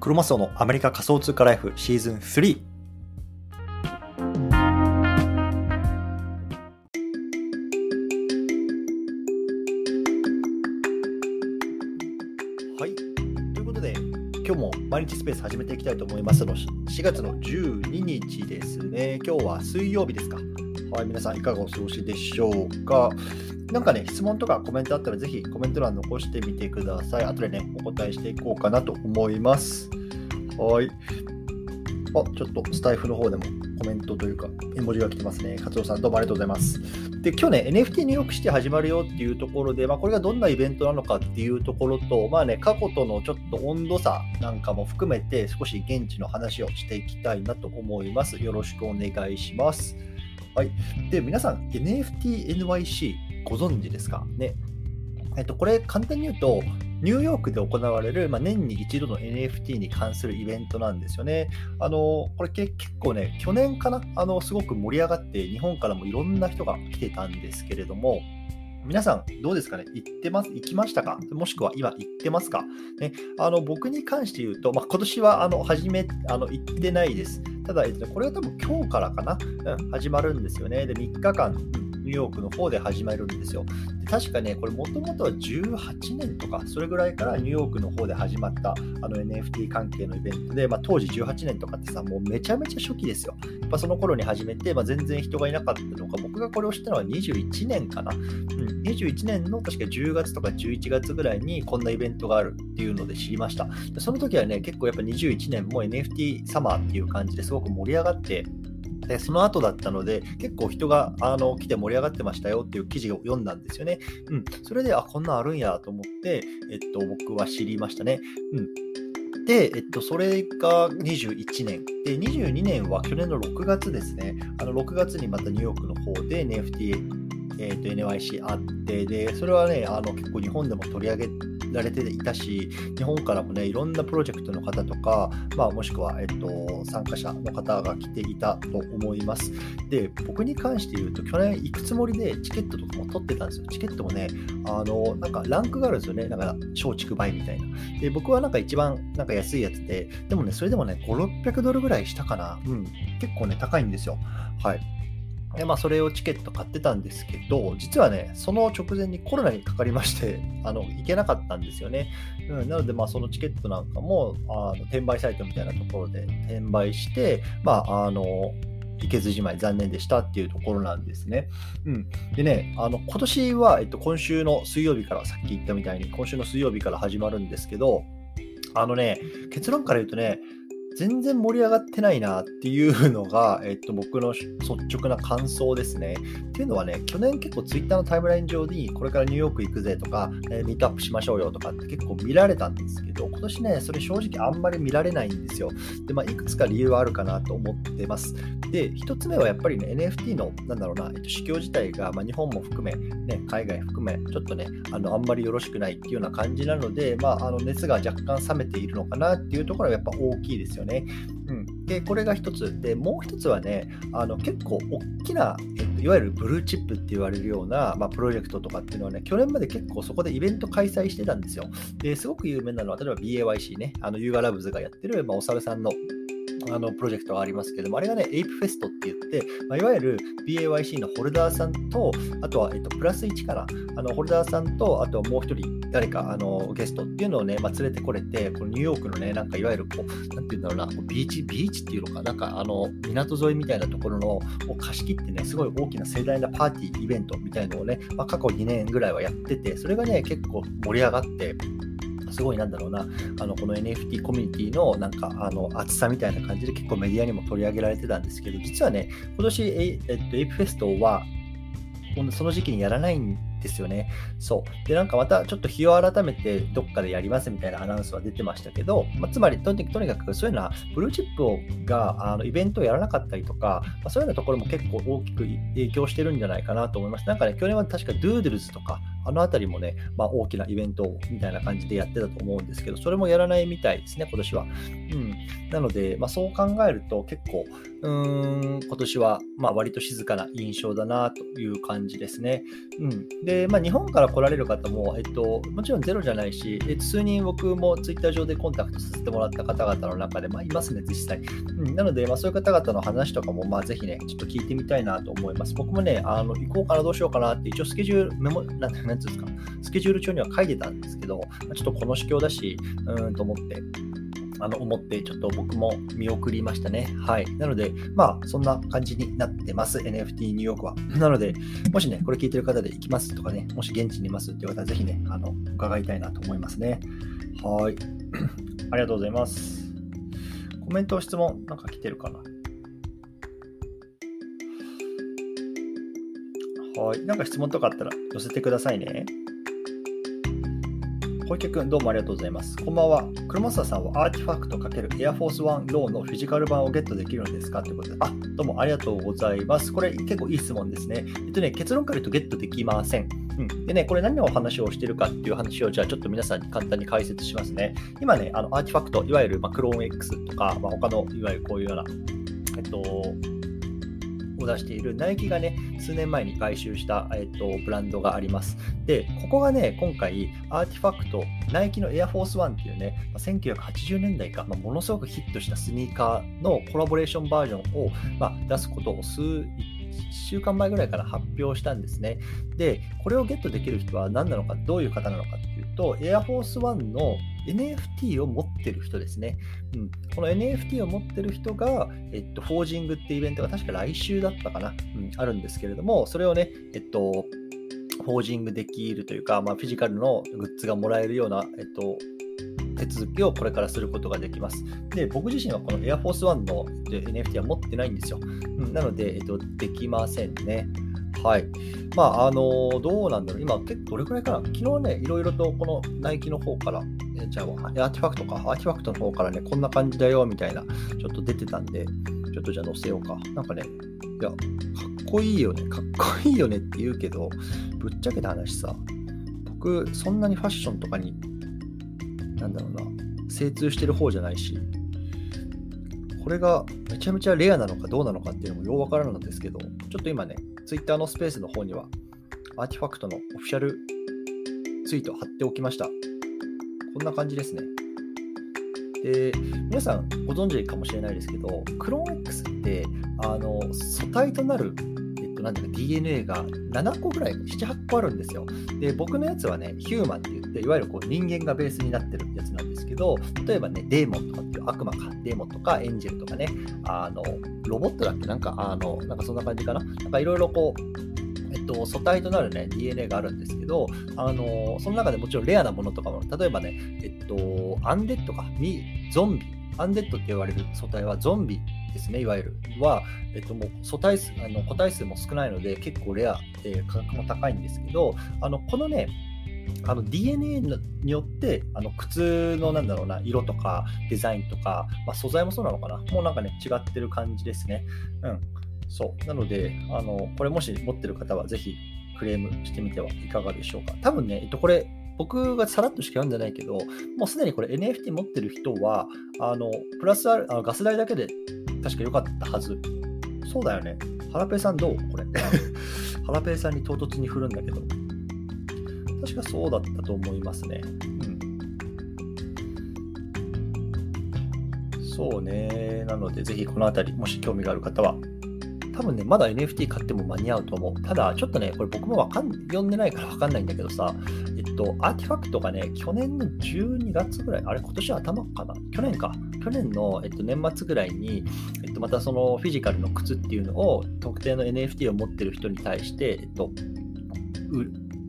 クロマスオのアメリカ仮想通貨ライフシーズン3。はい。ということで、今日も毎日スペース始めていきたいと思いますの4月の12日ですね。今日は水曜日ですか？はい、皆さんいかがお過ごしでしょうか？なんかね、質問とかコメントあったらぜひコメント欄残してみてください。後でね、お答えしていこうかなと思います。はい。あ、ちょっとスタイフの方でもコメントというか、絵文字が来てますね。勝夫さん、どうもありがとうございます。で、今日ね、NFT 入力して始まるよっていうところで、まあ、これがどんなイベントなのかっていうところと、まあね、過去とのちょっと温度差なんかも含めて、少し現地の話をしていきたいなと思います。よろしくお願いします。はい。で、皆さん、NFTNYC ご存知ですか？ね。えっと、これ簡単に言うと、ニューヨークで行われる、まあ、年に一度の NFT に関するイベントなんですよね。あのこれ結構ね、去年かな？あの、すごく盛り上がって、日本からもいろんな人が来てたんですけれども、皆さん、どうですかね？行ってます？行きましたか？もしくは今行ってますか、ね、あの僕に関して言うと、まあ、今年はあの初めあの行ってないです。ただ、これは多分今日からかな、うん、始まるんですよね。で、3日間、ニューヨークの方で始まるんですよ。で確かね、これもともとは18年とか、それぐらいからニューヨークの方で始まったあの NFT 関係のイベントで、まあ、当時18年とかってさ、もうめちゃめちゃ初期ですよ。やっぱその頃に始めて、まあ、全然人がいなかったのか、僕がこれを知ったのは21年かな。うん、21年の確か10月とか11月ぐらいにこんなイベントがあるっていうので知りました。その時はね、結構やっぱ21年も NFT サマーっていう感じですごく盛り上がって、でその後だったので、結構人があの来て盛り上がってましたよっていう記事を読んだんですよね。うん。それで、あ、こんなんあるんやと思って、えっと、僕は知りましたね。うん。で、えっと、それが21年。で、22年は去年の6月ですね。あの、6月にまたニューヨークの方で NFT、えっと、NYC あって、で、それはね、あの、結構日本でも取り上げられていたし、日本からもね、いろんなプロジェクトの方とか、まあ、もしくは、えっと、参加者の方が来ていたと思います。で、僕に関して言うと、去年行くつもりでチケットとかも取ってたんですよ。チケットもね、あの、なんかランクがあるんですよね。なんか、松竹梅みたいな。で、僕はなんか一番なんか安いやつで、でもね、それでもね、5、600ドルぐらいしたかな。うん。結構ね、高いんですよ。はい。で、まあ、それをチケット買ってたんですけど、実はね、その直前にコロナにかかりまして、あの、行けなかったんですよね。うん、なので、まあ、そのチケットなんかも、あの、転売サイトみたいなところで転売して、まあ、あの、行けずじまい残念でしたっていうところなんですね。うん。でね、あの、今年は、えっと、今週の水曜日から、さっき言ったみたいに、今週の水曜日から始まるんですけど、あのね、結論から言うとね、全然盛り上がってないなっていうのが、えっと、僕の率直な感想ですね。っていうのはね、去年結構ツイッターのタイムライン上に、これからニューヨーク行くぜとか、えー、ミートアップしましょうよとかって結構見られたんですけど、今年ね、それ正直あんまり見られないんですよ。で、まあ、いくつか理由はあるかなと思ってます。で、1つ目はやっぱりね、NFT の、なんだろうな、えっと、市況自体が、まあ、日本も含め、ね、海外含め、ちょっとね、あの、あんまりよろしくないっていうような感じなので、まあ、あの、熱が若干冷めているのかなっていうところはやっぱ大きいですよね。うん、でこれが一つ。でもう一つはねあの結構大きな、えっと、いわゆるブルーチップって言われるような、まあ、プロジェクトとかっていうのはね去年まで結構そこでイベント開催してたんですよ。ですごく有名なのは例えば BAYC ね。あのユーガラブズがやってる、まあ、お猿さんのあのプロジェクトがありますけども、あれがね、エイプフェストって言って、まあ、いわゆる BAYC のホルダーさんと、あとは、えっと、プラス1かな、あのホルダーさんと、あともう一人、誰かあのゲストっていうのをね、まあ、連れてこれて、このニューヨークのね、なんかいわゆるこう、なんていうんだろうな、ビーチ、ビーチっていうのか、なんかあの港沿いみたいなところのを貸し切ってね、すごい大きな盛大なパーティーイベントみたいのをね、まあ、過去2年ぐらいはやってて、それがね、結構盛り上がって、すごいなんだろうな、あのこの NFT コミュニティのなんかあの厚さみたいな感じで結構メディアにも取り上げられてたんですけど、実はね、今年、ええっと、エイプフェストは、その時期にやらないんですよね。そう。で、なんかまたちょっと日を改めてどっかでやりますみたいなアナウンスは出てましたけど、まあ、つまりとにかくそういうのは、ブルーチップをがあのイベントをやらなかったりとか、まあ、そういうようなところも結構大きく影響してるんじゃないかなと思います。なんかね、去年は確かドゥードルズとか、あのあたりもね、まあ、大きなイベントみたいな感じでやってたと思うんですけど、それもやらないみたいですね、今年は。うん、なので、まあ、そう考えると結構、うーん今年はまあ割と静かな印象だなという感じですね。うん、で、まあ、日本から来られる方も、えっと、もちろんゼロじゃないし、えっと、数人僕もツイッター上でコンタクトさせてもらった方々の中で、まあ、いますね、実際。うん、なので、まあ、そういう方々の話とかも、まあ、ぜひね、ちょっと聞いてみたいなと思います。僕もね、あの行こうかな、どうしようかなって、一応スケジュール、メモ、なんていうんですか、スケジュール帳には書いてたんですけど、まあ、ちょっとこの主況だし、うんと思って、あの思って、ちょっと僕も見送りましたね。はい。なので、まあ、そんな感じになってます。NFT ニューヨークは。なので、もしね、これ聞いてる方で行きますとかね、もし現地にいますっていう方は、ぜひね、あの、伺いたいなと思いますね。はい。ありがとうございます。コメント、質問、なんか来てるかな？はい。なんか質問とかあったら寄せてくださいね。小池くん、どうもありがとうございます。こんばんは。黒松さんはアーティファクト×エアフォースワンローのフィジカル版をゲットできるのですかということで、あ、どうもありがとうございます。これ結構いい質問ですね。えっとね、結論から言うとゲットできません。うん、でね、これ何のお話をしてるかっていう話を、じゃあちょっと皆さんに簡単に解説しますね。今ね、あのアーティファクト、いわゆる、まあ、クローン X とか、まあ、他のいわゆるこういうような、えっと、出しているナイキがね、数年前に買収した、えっと、ブランドがあります。で、ここがね、今回、アーティファクト、ナイキのエアフォースワンっていうね、1980年代か、まあ、ものすごくヒットしたスニーカーのコラボレーションバージョンを、まあ、出すことを数、1週間前ぐらいから発表したんですね。で、これをゲットできる人は何なのか、どういう方なのかっていうと、エアフォースワンの NFT を持ってる人ですね。うん、この NFT を持ってる人が、えっと、フォージングっていうイベントが確か来週だったかな、うん、あるんですけれども、それをね、えっと、フォージングできるというか、まあ、フィジカルのグッズがもらえるような、えっと、手続きをこれからすることができます。で、僕自身はこの Air Force One の NFT は持ってないんですよ。うん、なので、えっと、できませんね。はい。まあ、あのどうなんだろう。今、結構どれくらいかな。昨日ね、いろいろとこのナイキの方から、えじゃあ、アーティファクトか、アーティファクトの方からね、こんな感じだよ、みたいな、ちょっと出てたんで、ちょっとじゃあ載せようか。なんかね、いや、かっこいいよね、かっこいいよねって言うけど、ぶっちゃけた話さ、僕、そんなにファッションとかに、なんだろうな、精通してる方じゃないし、これがめちゃめちゃレアなのかどうなのかっていうのもようわからないんですけど、ちょっと今ね、Twitter のスペースの方には、アーティファクトのオフィシャルツイート貼っておきました。こんな感じですね。で、皆さんご存知かもしれないですけど、クローン X って、あの、素体となる、えっと、なんだか DNA が7個ぐらい、7、8個あるんですよ。で、僕のやつはね、ヒューマンって言って、いわゆるこう人間がベースになってるやつなんですけど、例えばね、デーモンとか悪魔か、デーモンとかエンジェルとかね、あの、ロボットだっけ？なんか、あの、なんかそんな感じかな？なんかいろいろこう、えっと、素体となるね、DNA があるんですけど、あのその中でもちろんレアなものとかも、例えばね、えっと、アンデッドか、ゾンビ、アンデッドって言われる素体はゾンビですね、いわゆる、は、えっと、もう素体数、あの個体数も少ないので、結構レアで価格も高いんですけど、あのこのね、あの DNA によってあの靴のなんだろうな色とかデザインとか、まあ、素材もそうなのかなもうなんかね違ってる感じですね。うん。そう。なので、あのこれもし持ってる方はぜひクレームしてみてはいかがでしょうか。多分ね、えっと、これ僕がさらっとしか読んでないけど、もうすでにこれ NFT 持ってる人は、あのプラスあのガス代だけで確か良かったはず。そうだよね。ハラペさんどう？これ。ハラペさんに唐突に振るんだけど。確かそうだったと思いますね。うん。そうね。なので、ぜひこのあたり、もし興味がある方は、多分ね、まだ NFT 買っても間に合うと思う。ただ、ちょっとね、これ僕もわかん、読んでないから わかんないんだけどさ、えっと、アーティファクトがね、去年の12月ぐらい、あれ、今年頭かな？去年か。去年の、えっと、年末ぐらいに、えっと、またそのフィジカルの靴っていうのを、特定の NFT を持ってる人に対して、えっと、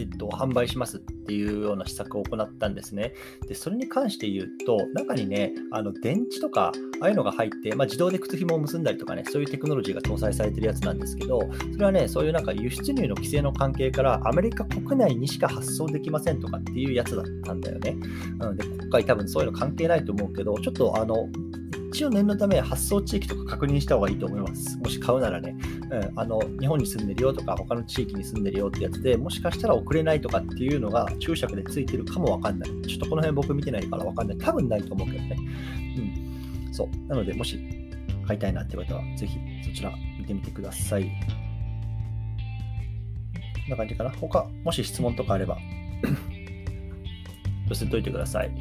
えっと、販売しますっていうような施策を行ったんですね。で、それに関して言うと、中にね、あの電池とか、ああいうのが入って、まあ、自動で靴紐を結んだりとかね、そういうテクノロジーが搭載されてるやつなんですけど、それはね、そういうなんか輸出入の規制の関係から、アメリカ国内にしか発送できませんとかっていうやつだったんだよね。うん、で、今回多分そういうの関係ないと思うけど、ちょっとあの、一応念のため発送地域とか確認した方がいいと思います。もし買うならね。うん、あの日本に住んでるよとか、他の地域に住んでるよってやつで、もしかしたら送れないとかっていうのが注釈でついてるかもわかんない。ちょっとこの辺僕見てないからわかんない。多分ないと思うけどね。うん。そう。なので、もし買いたいなって方は、ぜひそちら見てみてください。こんな感じかな。他、もし質問とかあれば 寄せといてください。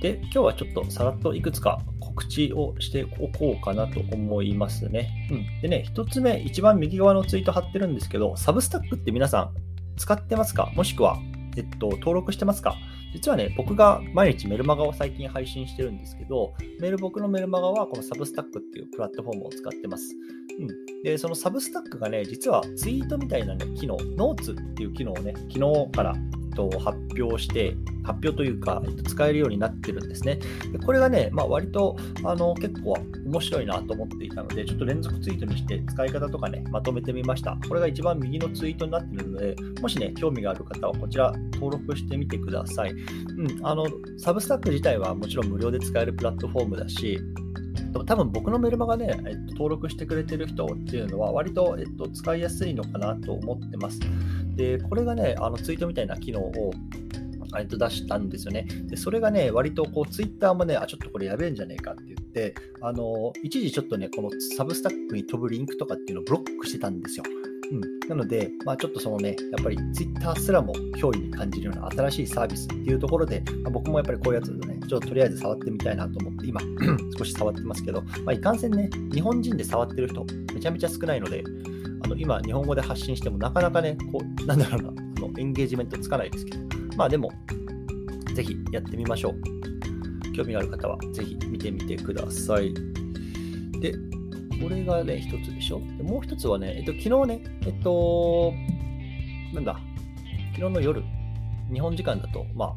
で、今日はちょっとさらっといくつか告知をしておこうかなと思いますね。うん。でね、一つ目、一番右側のツイート貼ってるんですけど、サブスタックって皆さん使ってますか？もしくは、えっと、登録してますか？実はね、僕が毎日メルマガを最近配信してるんですけど、メール僕のメルマガはこのサブスタックっていうプラットフォームを使ってます。うん。で、そのサブスタックがね、実はツイートみたいなね、機能、ノーツっていう機能をね、昨日からと発表して、発表というか、えっと、使えるようになってるんですね。でこれがね、まあ、割とあの結構面白いなと思っていたので、ちょっと連続ツイートにして使い方とかね、まとめてみました。これが一番右のツイートになっているので、もしね、興味がある方はこちら登録してみてください。うん、あの、サブスタック自体はもちろん無料で使えるプラットフォームだし、多分僕のメルマガで、えっと、登録してくれてる人っていうのは割と、えっと、使いやすいのかなと思ってます。で、これがね、あのツイートみたいな機能をえっと出したんですよね。で、それがね、割とこう、ツイッターもね、あ、ちょっとこれやべえんじゃねえかって言って、あの、一時ちょっとね、このサブスタックに飛ぶリンクとかっていうのをブロックしてたんですよ。うん、なので、まあ、ちょっとそのね、やっぱりツイッターすらも脅威に感じるような新しいサービスっていうところで、まあ、僕もやっぱりこういうやつでね、ちょっととりあえず触ってみたいなと思って、今少し触ってますけど、まあ、いかんせんね、日本人で触ってる人、めちゃめちゃ少ないので、あの今、日本語で発信してもなかなかね、こう、なんだろうな、あのエンゲージメントつかないですけど、まあでも、ぜひやってみましょう。興味がある方はぜひ見てみてください。で、これがね、一つでしょ？でもう一つはね、えっと、昨日ね、えっと、なんだ、昨日の夜、日本時間だと、まあ、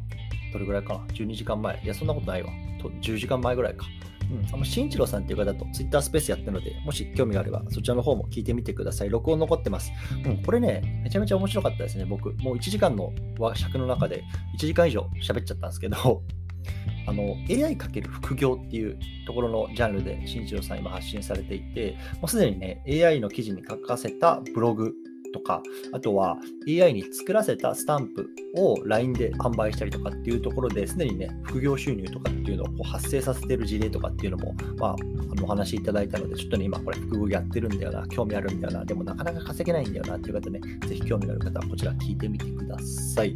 どれぐらいかな ?12 時間前。いや、そんなことないわ。と10時間前ぐらいか。うん、あの新一郎さんっていう方と Twitter スペースやってるので、もし興味があればそちらの方も聞いてみてください。録音残ってます。うん、これね、めちゃめちゃ面白かったですね。僕、もう1時間の尺の中で1時間以上喋っちゃったんですけど、あの AI× 副業っていうところのジャンルで新一郎さん今発信されていて、もうすでにね、AI の記事に書かせたブログとか、あとは AI に作らせたスタンプを LINE で販売したりとかっていうところですでにね、副業収入とかっていうのをこう発生させてる事例とかっていうのも、まあ、あのお話いただいたので、ちょっとね、今これ副業やってるんだよな、興味あるんだよな、でもなかなか稼げないんだよなっていう方ね、ぜひ興味がある方はこちら聞いてみてください。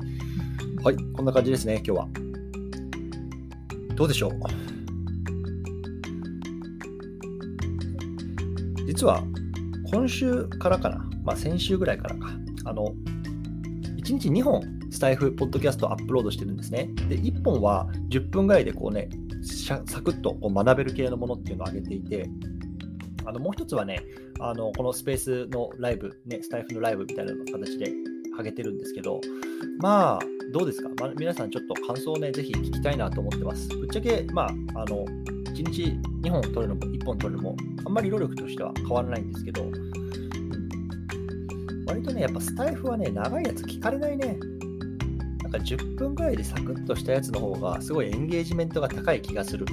はい、こんな感じですね、今日は。どうでしょう？実は今週からかな、まあ、先週ぐらいからか、あの、1日2本スタイフ、ポッドキャストアップロードしてるんですね。で、1本は10分ぐらいでこうね、サクッとこう学べる系のものっていうのを上げていて、あのもう一つはね、あのこのスペースのライブ、ね、スタイフのライブみたいな形で上げてるんですけど、まあ、どうですか、まあ、皆さんちょっと感想をね、ぜひ聞きたいなと思ってます。ぶっちゃけ、まあ、あの、1日2本取るのも1本取るのも、あんまり労力としては変わらないんですけど、割とね、やっぱスタイフはね、長いやつ聞かれないね。なんか10分ぐらいでサクッとしたやつの方が、すごいエンゲージメントが高い気がする。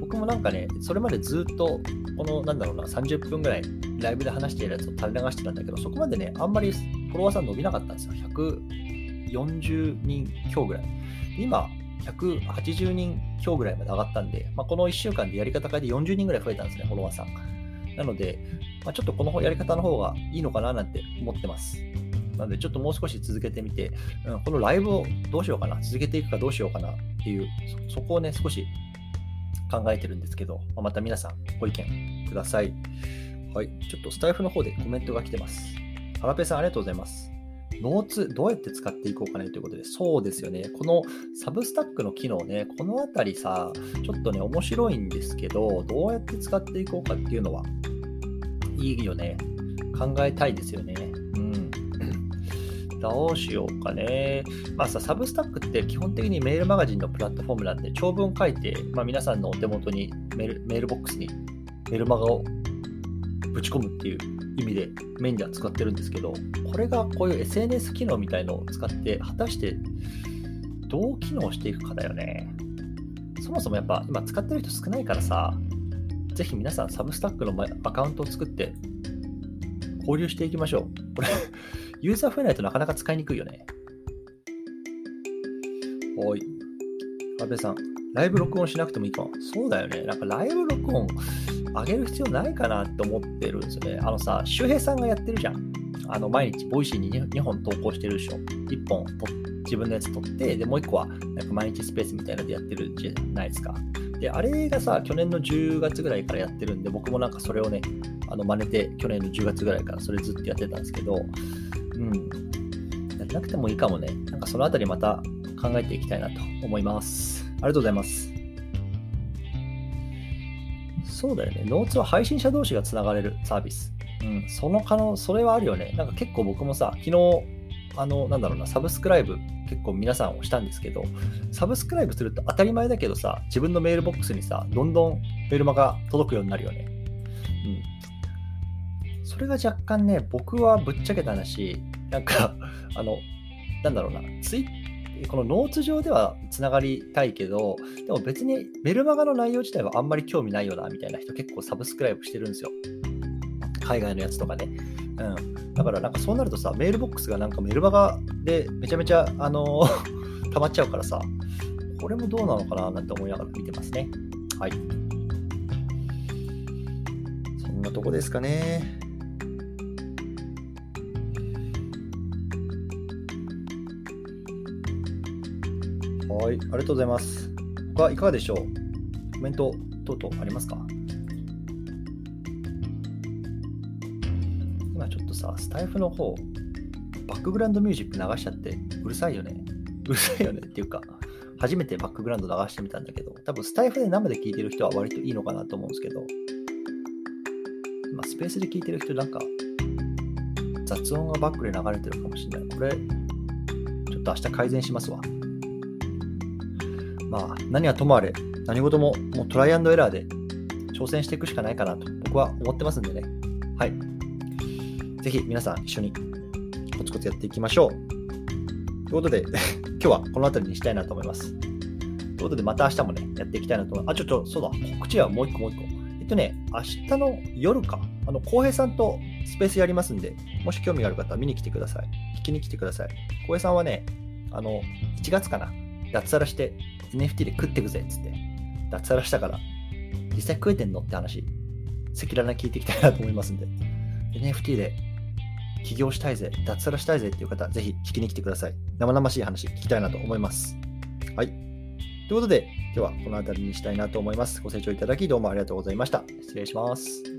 僕もなんかね、それまでずっと、この、なんだろうな、30分ぐらいライブで話しているやつを垂れ流してたんだけど、そこまでね、あんまりフォロワーさん伸びなかったんですよ。140人強ぐらい。今、180人強ぐらいまで上がったんで、まあ、この1週間でやり方変えて40人ぐらい増えたんですね、フォロワーさん。なので、まあ、ちょっとこのやり方の方がいいのかななんて思ってます。なので、ちょっともう少し続けてみて、うん、このライブをどうしようかな、続けていくかどうしようかなっていう、そそこをね、少し考えてるんですけど、まあ、また皆さんご意見ください。はい。ちょっとスタイフの方でコメントが来てます。ハラペさんありがとうございます。ノーツどうやって使っていこうかねということで、そうですよね。このサブスタックの機能ね、このあたりさ、ちょっとね、面白いんですけど、どうやって使っていこうかっていうのは、いいよね。考えたいですよね。うん。どうしようかね。まあさ、サブスタックって基本的にメールマガジンのプラットフォームなんで、長文書いて、まあ、皆さんのお手元にメールメールボックスにメールマガをぶち込むっていう意味でメインでは使ってるんですけど、これがこういう SNS 機能みたいのを使って、果たしてどう機能していくかだよね。そもそもやっぱ今使ってる人少ないからさ、ぜひ皆さんサブスタックのアカウントを作って交流していきましょう。これ、ユーザー増えないとなかなか使いにくいよね。おい。安部さん、ライブ録音しなくてもいいかも。そうだよね。なんかライブ録音上げる必要ないかなって思ってるんですよね。あのさ、周平さんがやってるじゃん。あの毎日、ボイシーに 2, 本投稿してるでしょ。1本自分のやつ撮って、で、もう1個はなんか毎日スペースみたいなのでやってるじゃないですか。で、あれがさ、去年の10月ぐらいからやってるんで、僕もなんかそれをね、あの真似て、去年の10月ぐらいからそれずっとやってたんですけど、うん、やらなくてもいいかもね。なんかそのあたりまた考えていきたいなと思います。ありがとうございます。そうだよね。ノーツは配信者同士がつながれるサービス。うん、その可能、それはあるよね。なんか結構僕もさ、昨日、あの、なんだろうな、サブスクライブ結構皆さんをしたんですけど、サブスクライブすると当たり前だけどさ、自分のメールボックスにさ、どんどんメールマが届くようになるよね。うん。それが若干ね、僕はぶっちゃけた話、なんか、あの、なんだろうな、ツイこのノーツ上ではつながりたいけど、でも別にメルマガの内容自体はあんまり興味ないよな、みたいな人結構サブスクライブしてるんですよ。海外のやつとかね。うん。だからなんかそうなるとさ、メールボックスがなんかメルマガでめちゃめちゃ、あの 溜まっちゃうからさ、これもどうなのかななんて思いながら見てますね。はい。そんなとこですかね。はい、ありがとうございます。他いかがでしょう？コメント等々ありますか？さ、スタイフの方、バックグラウンドミュージック流しちゃってうるさいよね。うるさいよねっていうか、初めてバックグラウンド流してみたんだけど、多分スタイフで生で聞いてる人は割といいのかなと思うんですけど、今スペースで聞いてる人なんか雑音がバックで流れてるかもしれない。これ、ちょっと明日改善しますわ。まあ、何はともあれ、何事ももうトライアンドエラーで挑戦していくしかないかなと僕は思ってますんでね。はい。ぜひ皆さん一緒にコツコツやっていきましょう。ということで、今日はこの辺りにしたいなと思います。ということで、また明日もね、やっていきたいなと思います。あ、ちょっと、そうだ、告知はもう一個もう一個。えっとね、明日の夜か、あの、浩平さんとスペースやりますんで、もし興味がある方は見に来てください。聞きに来てください。浩平さんはね、あの、1月かな、脱サラして NFT で食ってくぜっつって、脱サラしたから、実際食えてんのって話、赤裸々聞いていきたいなと思いますんで、NFT で起業したいぜ、脱サラしたいぜっていう方、ぜひ聞きに来てください。生々しい話聞きたいなと思います。はい。ということで、今日はこの辺りにしたいなと思います。ご清聴いただきどうもありがとうございました。失礼します。